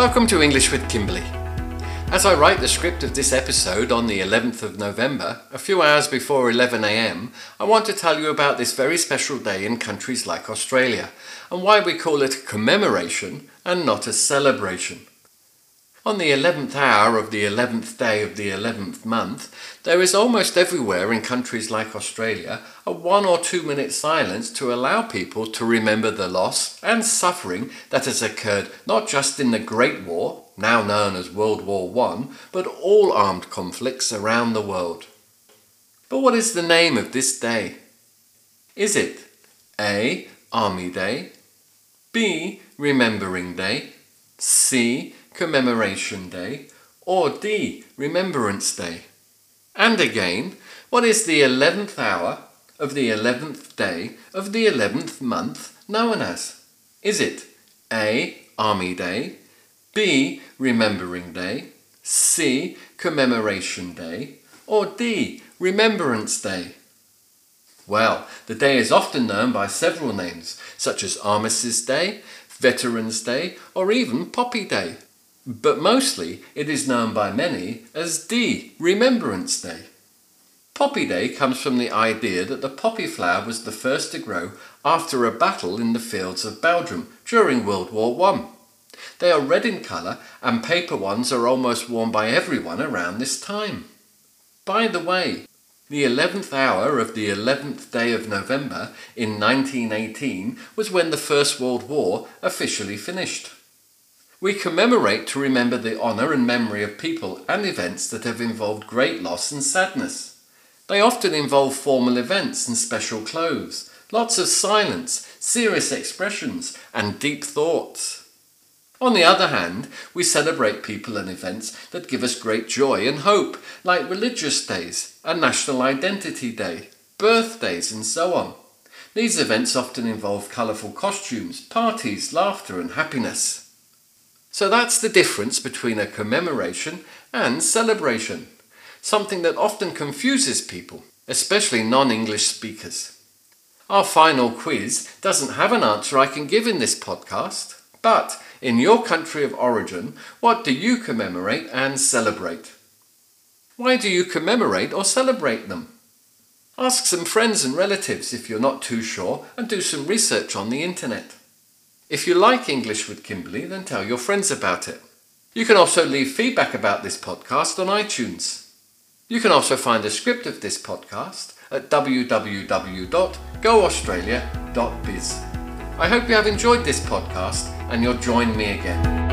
Welcome to English with Kimberley. As I write the script of this episode on the 11th of November, a few hours before 11am, I want to tell you about this very special day in countries like Australia and why we call it a commemoration and not a celebration. On the 11th hour of the 11th day of the 11th month, there is almost everywhere in countries like Australia a one or two minute silence to allow people to remember the loss and suffering that has occurred not just in the Great War, now known as World War I, but all armed conflicts around the world. But what is the name of this day? Is it A. Army Day, B. Remembering Day, C Commemoration Day, or D, Remembrance Day? And again, what is the 11th hour of the 11th day of the 11th month known as? Is it A. Army Day, B. Remembering Day, C. Commemoration Day, or D. Remembrance Day? Well, the day is often known by several names, such as Armistice Day, Veterans Day, or even Poppy Day but mostly it is known by many as D, Remembrance Day. Poppy Day comes from the idea that the poppy flower was the first to grow after a battle in the fields of Belgium during World War I. They are red in colour and paper ones are almost worn by everyone around this time. By the way, the 11th hour of the 11th day of November in 1918 was when the First World War officially finished. We commemorate to remember the honour and memory of people and events that have involved great loss and sadness. They often involve formal events and special clothes, lots of silence, serious expressions, and deep thoughts. On the other hand, we celebrate people and events that give us great joy and hope, like religious days, a national identity day, birthdays, and so on. These events often involve colourful costumes, parties, laughter, and happiness. So that's the difference between a commemoration and celebration, something that often confuses people, especially non-English speakers. Our final quiz doesn't have an answer I can give in this podcast, but in your country of origin, what do you commemorate and celebrate? Why do you commemorate or celebrate them? Ask some friends and relatives if you're not too sure and do some research on the internet. If you like English with Kimberley, then tell your friends about it. You can also leave feedback about this podcast on iTunes. You can also find a script of this podcast at www.goaustralia.biz. I hope you have enjoyed this podcast and you'll join me again.